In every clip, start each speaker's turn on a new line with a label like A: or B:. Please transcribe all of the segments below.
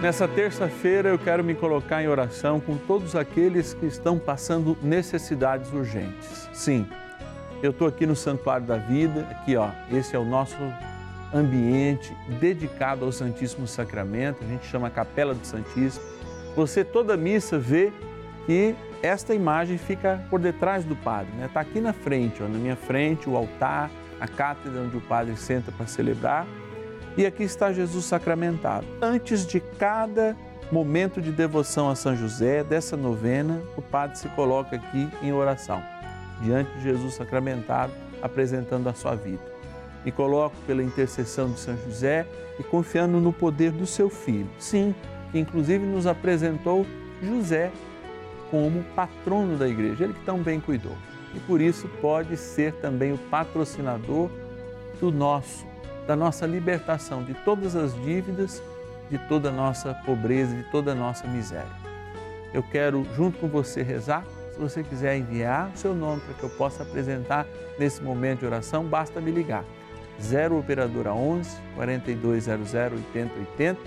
A: Nessa terça-feira eu quero me colocar em oração com todos aqueles que estão passando necessidades urgentes. Sim, eu estou aqui no Santuário da Vida, aqui ó, esse é o nosso ambiente dedicado ao Santíssimo Sacramento, a gente chama Capela do Santíssimo. Você toda missa vê que esta imagem fica por detrás do padre, né? Está aqui na frente, ó, na minha frente, o altar, a cátedra onde o padre senta para celebrar e aqui está Jesus sacramentado. Antes de cada momento de devoção a São José, dessa novena, o padre se coloca aqui em oração, diante de Jesus sacramentado, apresentando a sua vida. Me coloco pela intercessão de São José e confiando no poder do seu filho. Sim, que inclusive nos apresentou José como patrono da igreja, ele que tão bem cuidou. E por isso pode ser também o patrocinador do nosso da nossa libertação de todas as dívidas, de toda a nossa pobreza, de toda a nossa miséria. Eu quero, junto com você, rezar. Se você quiser enviar o seu nome para que eu possa apresentar nesse momento de oração, basta me ligar. 0 Operadora 11 4200 8080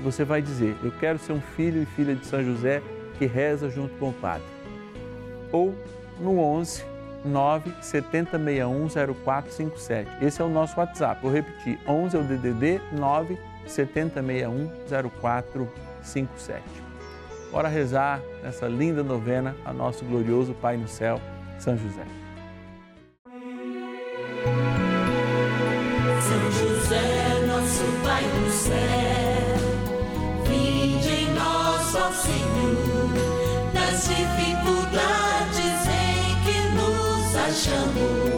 A: e você vai dizer: Eu quero ser um filho e filha de São José que reza junto com o Padre. Ou no 11 9 7061 0457. Esse é o nosso WhatsApp. Vou repetir: 11 é o DDD 9 7061 0457. Bora rezar nessa linda novena a nosso glorioso Pai no céu, São José.
B: São José, nosso Pai no céu, vinde em nós, ó Senhor, das dificuldades achamos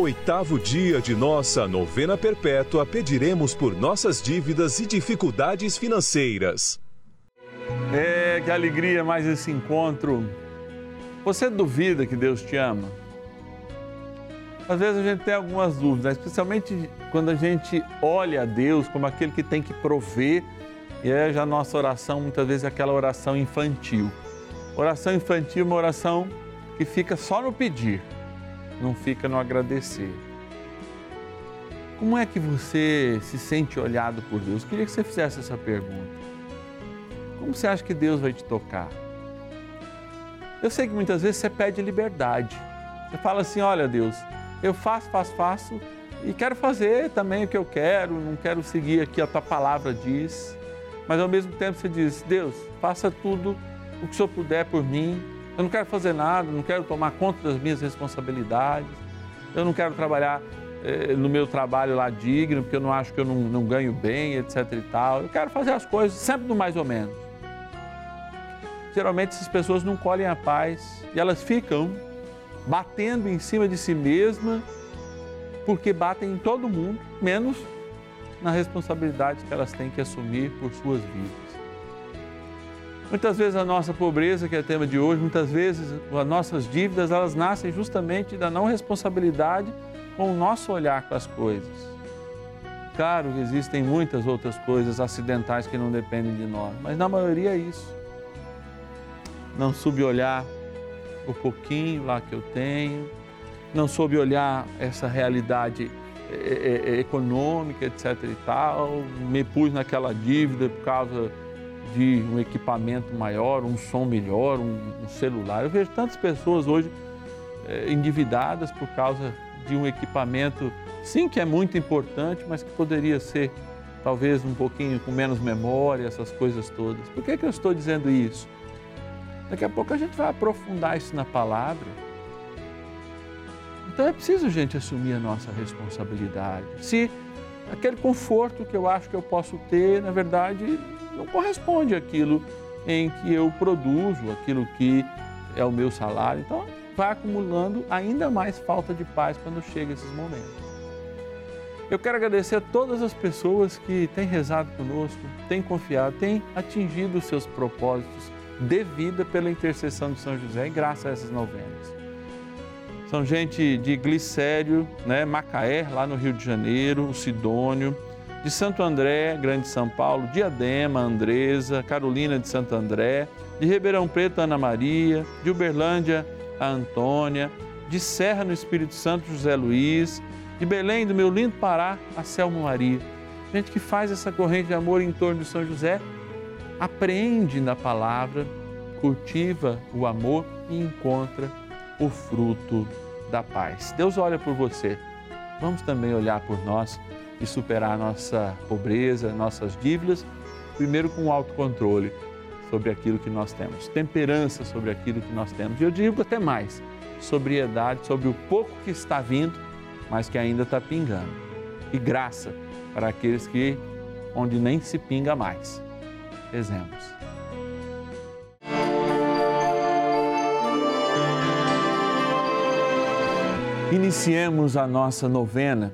C: oitavo dia de nossa novena perpétua, pediremos por nossas dívidas e dificuldades financeiras.
A: É, que alegria mais esse encontro. Você duvida que Deus te ama? Às vezes a gente tem algumas dúvidas, especialmente quando a gente olha a Deus como aquele que tem que prover, e é já a nossa oração muitas vezes é aquela oração infantil. Oração infantil é uma oração que fica só no pedir não fica no agradecer. Como é que você se sente olhado por Deus? Queria que você fizesse essa pergunta. Como você acha que Deus vai te tocar? Eu sei que muitas vezes você pede liberdade. Você fala assim: olha, Deus, eu faço, faço, faço e quero fazer também o que eu quero, não quero seguir aqui a tua palavra diz. Mas ao mesmo tempo você diz: Deus, faça tudo o que o Senhor puder por mim, eu não quero fazer nada, não quero tomar conta das minhas responsabilidades. Eu não quero trabalhar eh, no meu trabalho lá digno, porque eu não acho que eu não, não ganho bem, etc e tal. Eu quero fazer as coisas sempre no mais ou menos. Geralmente essas pessoas não colhem a paz e elas ficam batendo em cima de si mesma porque batem em todo mundo, menos na responsabilidade que elas têm que assumir por suas vidas. Muitas vezes a nossa pobreza, que é o tema de hoje, muitas vezes as nossas dívidas, elas nascem justamente da não responsabilidade com o nosso olhar para as coisas. claro que existem muitas outras coisas acidentais que não dependem de nós, mas na maioria é isso. Não soube olhar o pouquinho lá que eu tenho, não soube olhar essa realidade é, é, econômica, etc e tal, me pus naquela dívida por causa de um equipamento maior, um som melhor, um, um celular. Eu vejo tantas pessoas hoje é, endividadas por causa de um equipamento, sim, que é muito importante, mas que poderia ser talvez um pouquinho com menos memória, essas coisas todas. Por que, que eu estou dizendo isso? Daqui a pouco a gente vai aprofundar isso na palavra. Então é preciso, gente, assumir a nossa responsabilidade. Se aquele conforto que eu acho que eu posso ter, na verdade, não corresponde àquilo em que eu produzo, aquilo que é o meu salário. Então, vai acumulando ainda mais falta de paz quando chega esses momentos. Eu quero agradecer a todas as pessoas que têm rezado conosco, têm confiado, têm atingido os seus propósitos de vida pela intercessão de São José e graças a essas novenas. São gente de Glicério, né, Macaé, lá no Rio de Janeiro, o Sidônio, de Santo André, Grande São Paulo, Diadema, Andresa, Carolina de Santo André, de Ribeirão Preto, Ana Maria, de Uberlândia, a Antônia, de Serra no Espírito Santo, José Luiz, de Belém, do meu lindo Pará, a Selma Maria. Gente que faz essa corrente de amor em torno de São José, aprende na palavra, cultiva o amor e encontra o fruto da paz. Deus olha por você. Vamos também olhar por nós e superar nossa pobreza, nossas dívidas, primeiro com autocontrole sobre aquilo que nós temos, temperança sobre aquilo que nós temos. E eu digo até mais, sobriedade sobre o pouco que está vindo, mas que ainda está pingando. E graça para aqueles que onde nem se pinga mais. Exemplos. Iniciemos a nossa novena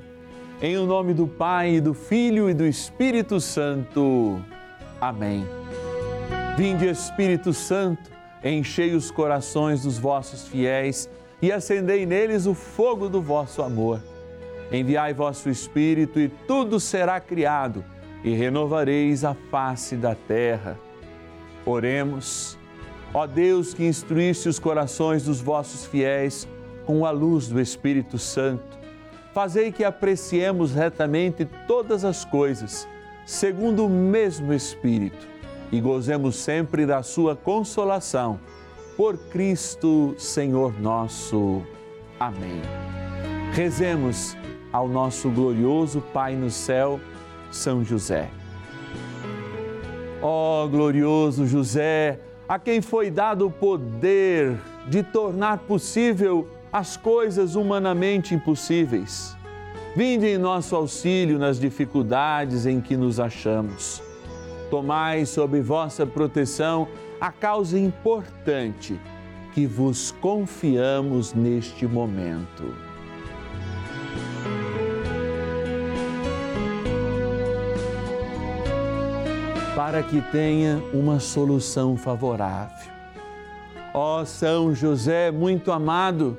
A: em o nome do Pai, do Filho e do Espírito Santo. Amém. Vinde Espírito Santo, enchei os corações dos vossos fiéis e acendei neles o fogo do vosso amor. Enviai vosso Espírito e tudo será criado e renovareis a face da terra. Oremos. Ó Deus que instruísse os corações dos vossos fiéis com a luz do Espírito Santo, fazei que apreciemos retamente todas as coisas, segundo o mesmo Espírito, e gozemos sempre da sua consolação. Por Cristo, Senhor nosso. Amém. Rezemos ao nosso glorioso Pai no céu, São José. Ó oh, glorioso José, a quem foi dado o poder de tornar possível as coisas humanamente impossíveis. Vinde em nosso auxílio nas dificuldades em que nos achamos. Tomai sob vossa proteção a causa importante que vos confiamos neste momento. Para que tenha uma solução favorável. Ó São José, muito amado,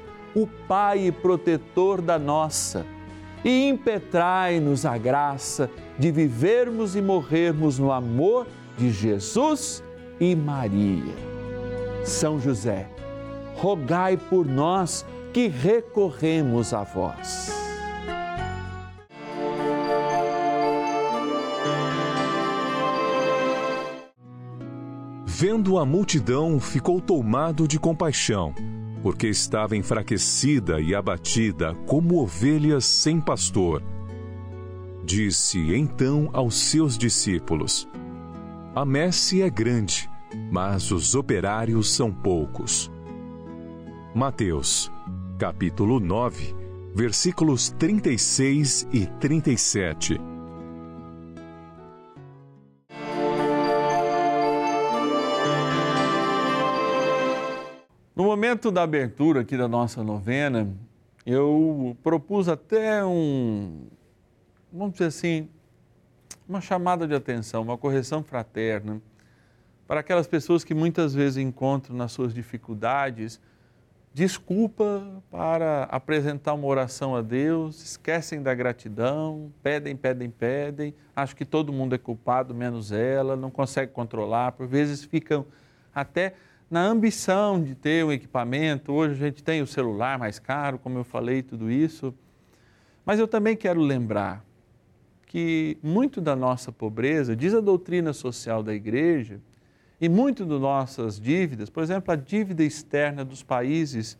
A: o Pai protetor da nossa, e impetrai-nos a graça de vivermos e morrermos no amor de Jesus e Maria. São José, rogai por nós que recorremos a vós.
C: Vendo a multidão, ficou tomado de compaixão porque estava enfraquecida e abatida como ovelhas sem pastor. Disse então aos seus discípulos: A messe é grande, mas os operários são poucos. Mateus, capítulo 9, versículos 36 e 37.
A: Momento da abertura aqui da nossa novena, eu propus até um, vamos dizer assim, uma chamada de atenção, uma correção fraterna para aquelas pessoas que muitas vezes encontram nas suas dificuldades desculpa para apresentar uma oração a Deus, esquecem da gratidão, pedem, pedem, pedem, acham que todo mundo é culpado menos ela, não consegue controlar, por vezes ficam até na ambição de ter um equipamento. Hoje a gente tem o celular mais caro, como eu falei, tudo isso. Mas eu também quero lembrar que muito da nossa pobreza, diz a doutrina social da igreja, e muito das nossas dívidas, por exemplo, a dívida externa dos países,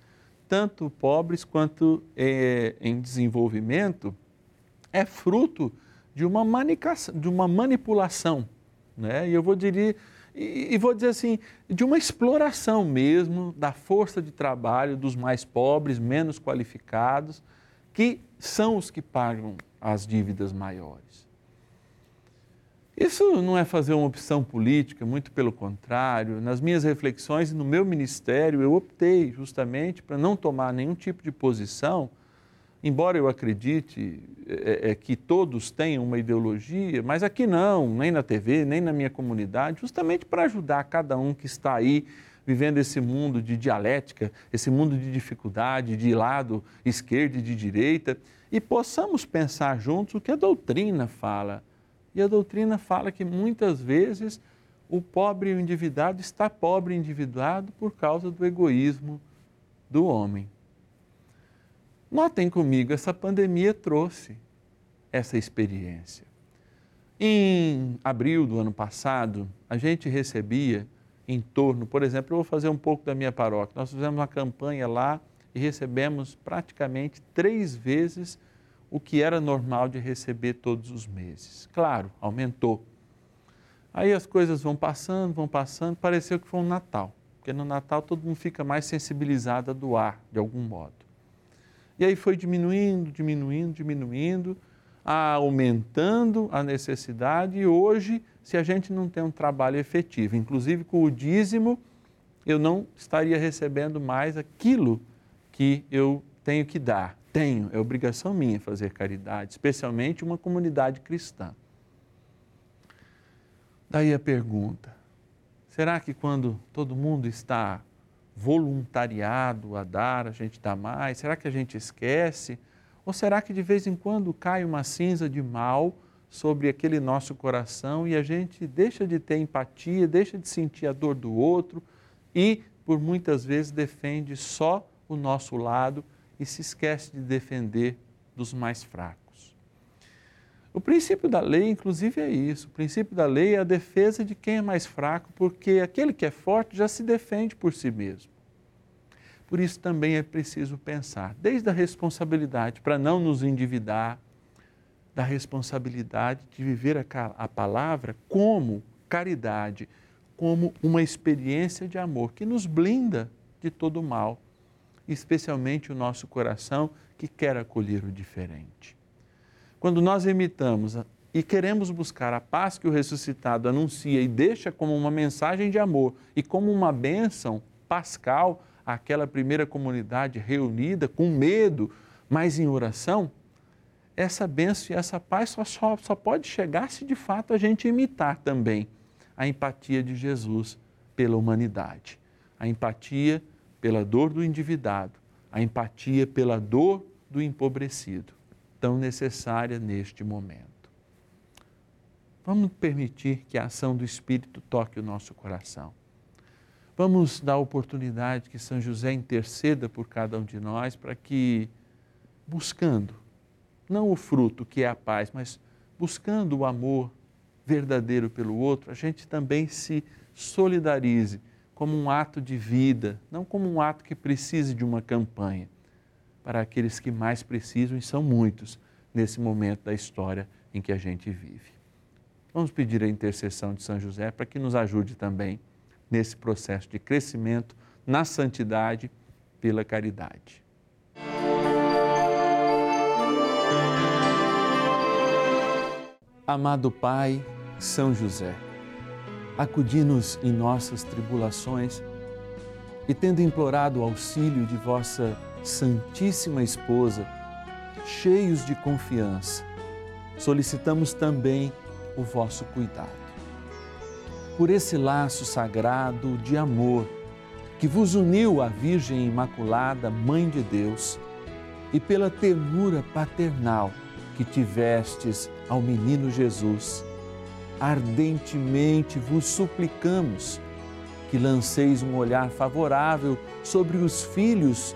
A: tanto pobres quanto é, em desenvolvimento, é fruto de uma, de uma manipulação. Né? E eu vou dizer, e, e vou dizer assim, de uma exploração mesmo da força de trabalho dos mais pobres, menos qualificados, que são os que pagam as dívidas maiores. Isso não é fazer uma opção política, muito pelo contrário. Nas minhas reflexões e no meu ministério, eu optei justamente para não tomar nenhum tipo de posição, embora eu acredite é, é, que todos tenham uma ideologia, mas aqui não, nem na TV, nem na minha comunidade, justamente para ajudar cada um que está aí vivendo esse mundo de dialética, esse mundo de dificuldade, de lado esquerdo e de direita, e possamos pensar juntos o que a doutrina fala e a doutrina fala que muitas vezes o pobre e o endividado está pobre e endividado por causa do egoísmo do homem. Notem comigo, essa pandemia trouxe essa experiência. Em abril do ano passado, a gente recebia em torno, por exemplo, eu vou fazer um pouco da minha paróquia. Nós fizemos uma campanha lá e recebemos praticamente três vezes o que era normal de receber todos os meses. Claro, aumentou. Aí as coisas vão passando, vão passando, pareceu que foi um Natal, porque no Natal todo mundo fica mais sensibilizado a doar, de algum modo. E aí foi diminuindo, diminuindo, diminuindo, aumentando a necessidade e hoje, se a gente não tem um trabalho efetivo, inclusive com o dízimo, eu não estaria recebendo mais aquilo que eu tenho que dar tenho, é obrigação minha fazer caridade, especialmente uma comunidade cristã. Daí a pergunta: será que quando todo mundo está voluntariado a dar, a gente dá mais? Será que a gente esquece? Ou será que de vez em quando cai uma cinza de mal sobre aquele nosso coração e a gente deixa de ter empatia, deixa de sentir a dor do outro e, por muitas vezes, defende só o nosso lado e se esquece de defender dos mais fracos. O princípio da lei, inclusive, é isso. O princípio da lei é a defesa de quem é mais fraco, porque aquele que é forte já se defende por si mesmo. Por isso também é preciso pensar, desde a responsabilidade para não nos endividar, da responsabilidade de viver a, palavra como caridade, como uma experiência de amor que nos blinda de todo o mal especialmente o nosso coração que quer acolher o diferente. Quando nós imitamos e queremos buscar a paz que o ressuscitado anuncia e deixa como uma mensagem de amor e como uma bênção pascal àquela primeira comunidade reunida com medo, mas em oração, essa bênção e essa paz só, só, só pode chegar se de fato a gente imitar também a empatia de Jesus pela humanidade. A empatia pela dor do endividado, a empatia pela dor do empobrecido, tão necessária neste momento. Vamos permitir que a ação do Espírito toque o nosso coração. Vamos dar oportunidade que São José interceda por cada um de nós para que, buscando, não o fruto que é a paz, mas buscando o amor verdadeiro pelo outro, a gente também se solidarize como um ato de vida, não como um ato que precise de uma campanha, para aqueles que mais precisam e são muitos nesse momento da história em que a gente vive. Vamos pedir a intercessão de São José para que nos ajude também nesse processo de crescimento na santidade pela caridade. Amado Pai, São José, acudi-nos em nossas tribulações e tendo implorado o auxílio de vossa Santíssima Esposa, cheios de confiança, solicitamos também o vosso cuidado. Por esse laço sagrado de amor que vos uniu à Virgem Imaculada, Mãe de Deus, e pela ternura paternal que tivestes ao menino Jesus, ardentemente vos suplicamos que lanceis um olhar favorável sobre os filhos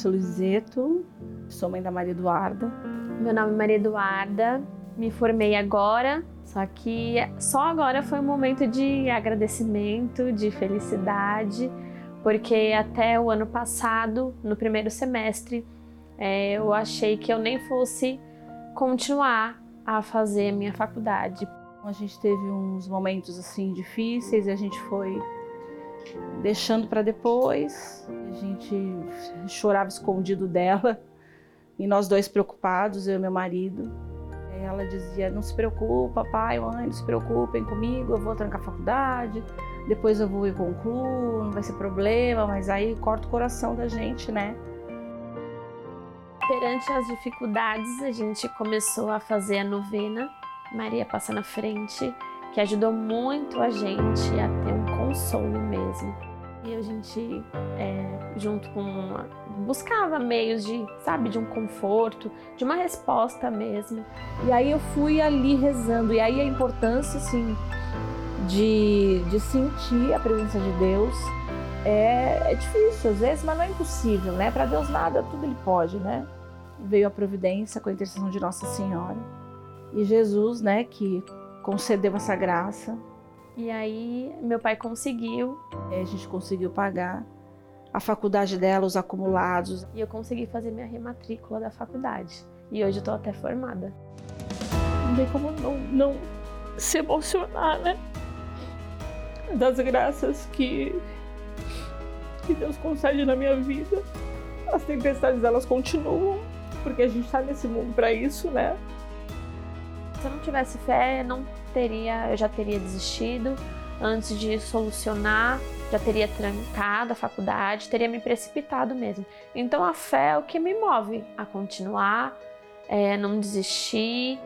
D: Sou a Lúcia Luizeto, sou mãe da Maria Eduarda.
E: Meu nome é Maria Eduarda, me formei agora, só que só agora foi um momento de agradecimento, de felicidade, porque até o ano passado, no primeiro semestre, é, eu achei que eu nem fosse continuar a fazer a minha faculdade.
D: A gente teve uns momentos assim difíceis e a gente foi deixando para depois. A gente chorava escondido dela e nós dois preocupados, eu e meu marido. Ela dizia: Não se preocupa, pai, mãe, não se preocupem comigo, eu vou trancar a faculdade, depois eu vou e concluo, não vai ser problema, mas aí corta o coração da gente, né?
E: Perante as dificuldades, a gente começou a fazer a novena Maria Passa na Frente, que ajudou muito a gente a ter um consolo mesmo. E a gente, é, junto com uma, buscava meios de, sabe, de um conforto, de uma resposta mesmo.
D: E aí eu fui ali rezando, e aí a importância, assim, de, de sentir a presença de Deus é, é difícil às vezes, mas não é impossível, né? Para Deus nada, tudo Ele pode, né? Veio a providência com a intercessão de Nossa Senhora e Jesus, né, que concedeu essa graça.
E: E aí meu pai conseguiu.
D: A gente conseguiu pagar a faculdade dela, os acumulados.
E: E eu consegui fazer minha rematrícula da faculdade. E hoje eu tô até formada.
D: Não tem como não, não se emocionar, né? Das graças que, que Deus concede na minha vida. As tempestades elas continuam, porque a gente tá nesse mundo para isso, né?
E: Se eu não tivesse fé, não teria, eu já teria desistido antes de solucionar, já teria trancado a faculdade, teria me precipitado mesmo. Então a fé é o que me move a continuar, é, não desistir.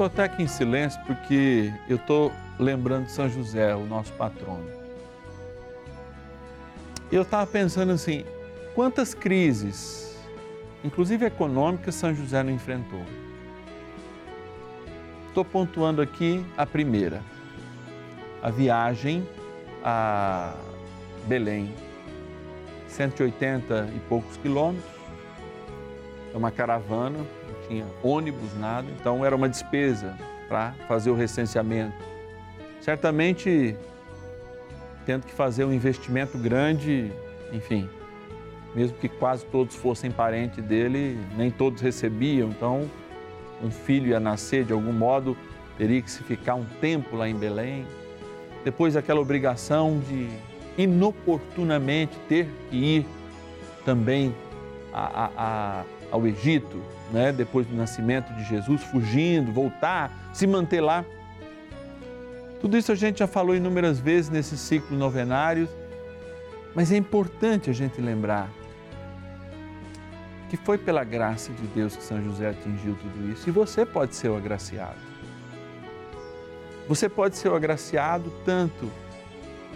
A: Estou até aqui em silêncio porque eu estou lembrando de São José, o nosso patrono. Eu estava pensando assim, quantas crises, inclusive econômicas, São José não enfrentou? Estou pontuando aqui a primeira, a viagem a Belém, 180 e poucos quilômetros, é uma caravana, tinha ônibus, nada, então era uma despesa para fazer o recenseamento. Certamente tendo que fazer um investimento grande, enfim, mesmo que quase todos fossem parentes dele, nem todos recebiam, então um filho ia nascer de algum modo, teria que se ficar um tempo lá em Belém. Depois aquela obrigação de inoportunamente ter que ir também a, a, a, ao Egito, né? depois do nascimento de Jesus, fugindo, voltar, se manter lá. Tudo isso a gente já falou inúmeras vezes nesse ciclo novenário, mas é importante a gente lembrar que foi pela graça de Deus que São José atingiu tudo isso e você pode ser o agraciado. Você pode ser o agraciado tanto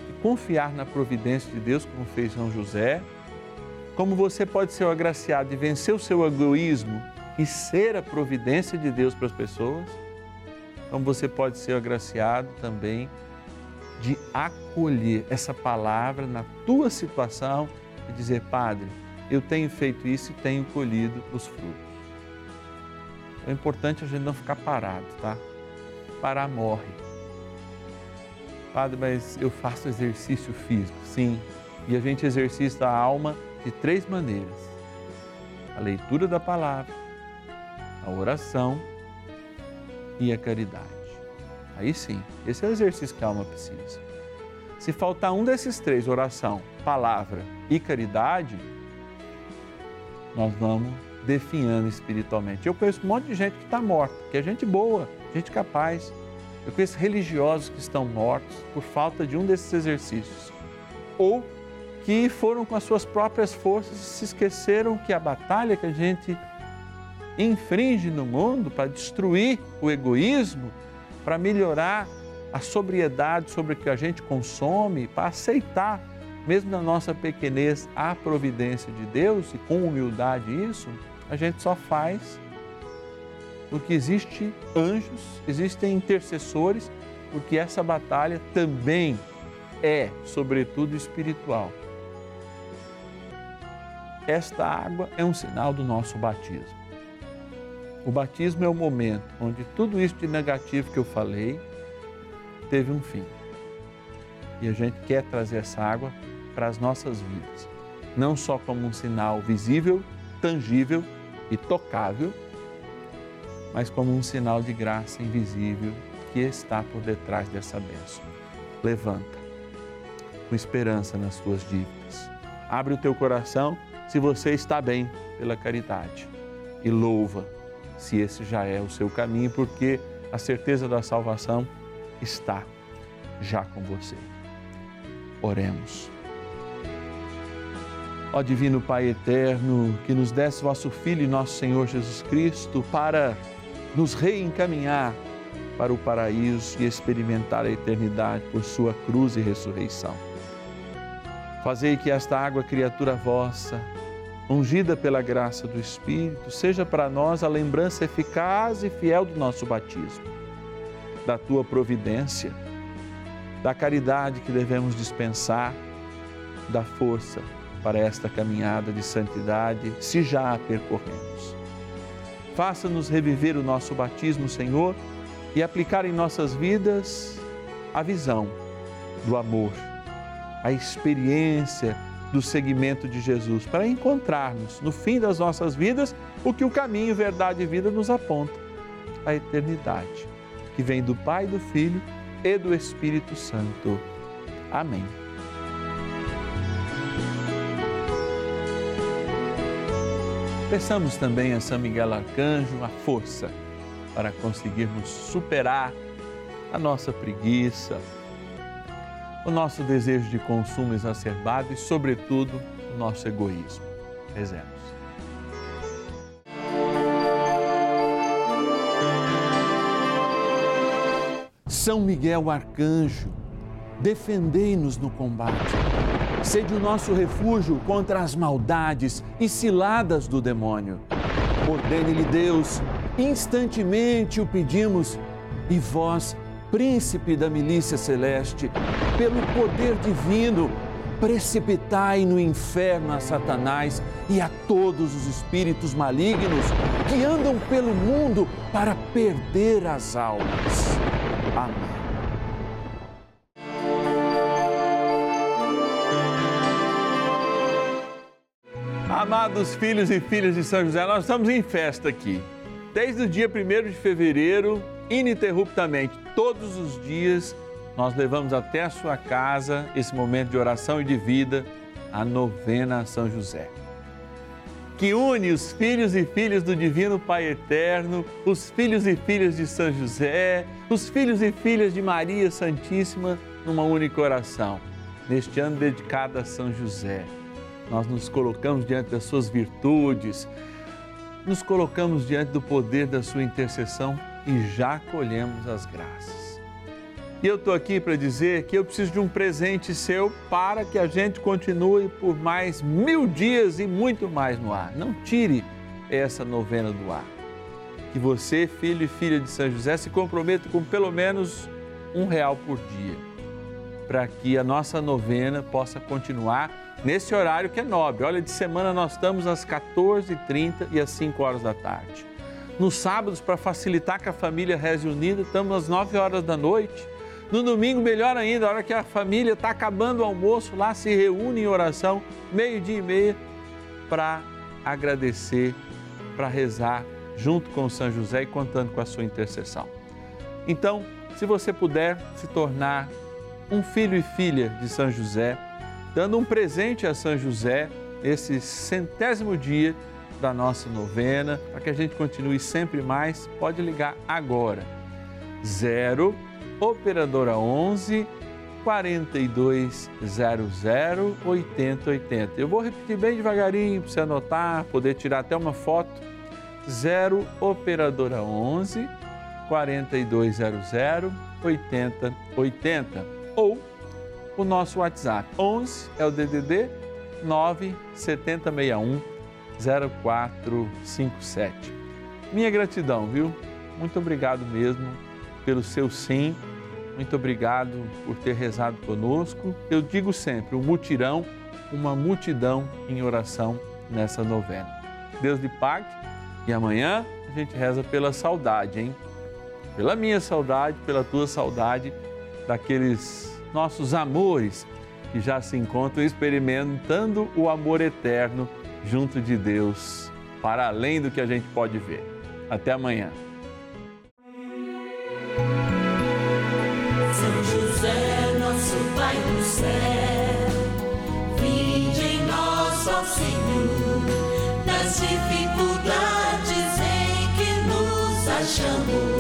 A: de confiar na providência de Deus, como fez São José, como você pode ser o agraciado de vencer o seu egoísmo e ser a providência de Deus para as pessoas, como você pode ser o agraciado também de acolher essa palavra na tua situação e dizer, Padre, eu tenho feito isso e tenho colhido os frutos. É importante a gente não ficar parado, tá? Parar morre. Padre, mas eu faço exercício físico, sim. E a gente exercita a alma de três maneiras: a leitura da palavra, a oração e a caridade. Aí sim, esse é o exercício que a alma precisa. Se faltar um desses três, oração, palavra e caridade, nós vamos definhando espiritualmente. Eu conheço um monte de gente que está morta, que é gente boa, gente capaz. Eu conheço religiosos que estão mortos por falta de um desses exercícios. Ou que foram com as suas próprias forças e se esqueceram que a batalha que a gente infringe no mundo para destruir o egoísmo, para melhorar a sobriedade sobre o que a gente consome, para aceitar mesmo na nossa pequenez, a providência de Deus e com humildade isso, a gente só faz porque existe anjos, existem intercessores, porque essa batalha também é, sobretudo, espiritual. Esta água é um sinal do nosso batismo. O batismo é o momento onde tudo isso de negativo que eu falei teve um fim. E a gente quer trazer essa água para as nossas vidas, não só como um sinal visível, tangível e tocável, mas como um sinal de graça invisível que está por detrás dessa bênção. Levanta, com esperança nas tuas dívidas. Abre o teu coração se você está bem pela caridade e louva se esse já é o seu caminho, porque a certeza da salvação está já com você. Oremos. Ó Divino Pai eterno, que nos desse vosso Filho e nosso Senhor Jesus Cristo para nos reencaminhar para o paraíso e experimentar a eternidade por Sua cruz e ressurreição. Fazei que esta água, criatura vossa, ungida pela graça do Espírito, seja para nós a lembrança eficaz e fiel do nosso batismo, da tua providência, da caridade que devemos dispensar, da força para esta caminhada de santidade, se já a percorremos. Faça-nos reviver o nosso batismo, Senhor, e aplicar em nossas vidas a visão do amor, a experiência do seguimento de Jesus, para encontrarmos no fim das nossas vidas o que o caminho, verdade e vida nos aponta a eternidade, que vem do Pai, do Filho e do Espírito Santo. Amém. Peçamos também a São Miguel Arcanjo a força para conseguirmos superar a nossa preguiça, o nosso desejo de consumo exacerbado e, sobretudo, o nosso egoísmo. Rezemos. São Miguel Arcanjo, defendei-nos no combate Sede o nosso refúgio contra as maldades e ciladas do demônio. Ordene-lhe Deus, instantemente o pedimos, e vós, príncipe da milícia celeste, pelo poder divino, precipitai no inferno a Satanás e a todos os espíritos malignos que andam pelo mundo para perder as almas. Amém. Amados filhos e filhas de São José, nós estamos em festa aqui. Desde o dia 1 de fevereiro ininterruptamente, todos os dias, nós levamos até a sua casa esse momento de oração e de vida, a novena a São José. Que une os filhos e filhas do Divino Pai Eterno, os filhos e filhas de São José, os filhos e filhas de Maria Santíssima numa única oração. Neste ano dedicado a São José, nós nos colocamos diante das suas virtudes, nos colocamos diante do poder da sua intercessão e já colhemos as graças. E eu estou aqui para dizer que eu preciso de um presente seu para que a gente continue por mais mil dias e muito mais no ar. Não tire essa novena do ar. Que você, filho e filha de São José, se comprometa com pelo menos um real por dia, para que a nossa novena possa continuar nesse horário que é nobre. Olha, de semana nós estamos às 14h30 e às 5 horas da tarde. Nos sábados, para facilitar que a família reze unida, estamos às 9 horas da noite. No domingo, melhor ainda, a hora que a família está acabando o almoço, lá se reúne em oração, meio-dia e meia, para agradecer, para rezar junto com São José e contando com a sua intercessão. Então, se você puder se tornar um filho e filha de São José, dando um presente a São José, esse centésimo dia da nossa novena, para que a gente continue sempre mais, pode ligar agora. 0 Operadora 11 4200 8080. Eu vou repetir bem devagarinho para você anotar, poder tirar até uma foto. 0 Operadora 11 4200 8080 ou o nosso WhatsApp 11 é o DDD 97061 0457. Minha gratidão, viu? Muito obrigado mesmo pelo seu sim. Muito obrigado por ter rezado conosco. Eu digo sempre, um mutirão, uma multidão em oração nessa novena. Deus lhe pague e amanhã a gente reza pela saudade, hein? Pela minha saudade, pela tua saudade, daqueles nossos amores que já se encontram experimentando o amor eterno junto de Deus, para além do que a gente pode ver. Até amanhã.
B: São José, nosso Pai do céu, vinde em nós, ó Senhor, nas dificuldades em que nos achamos.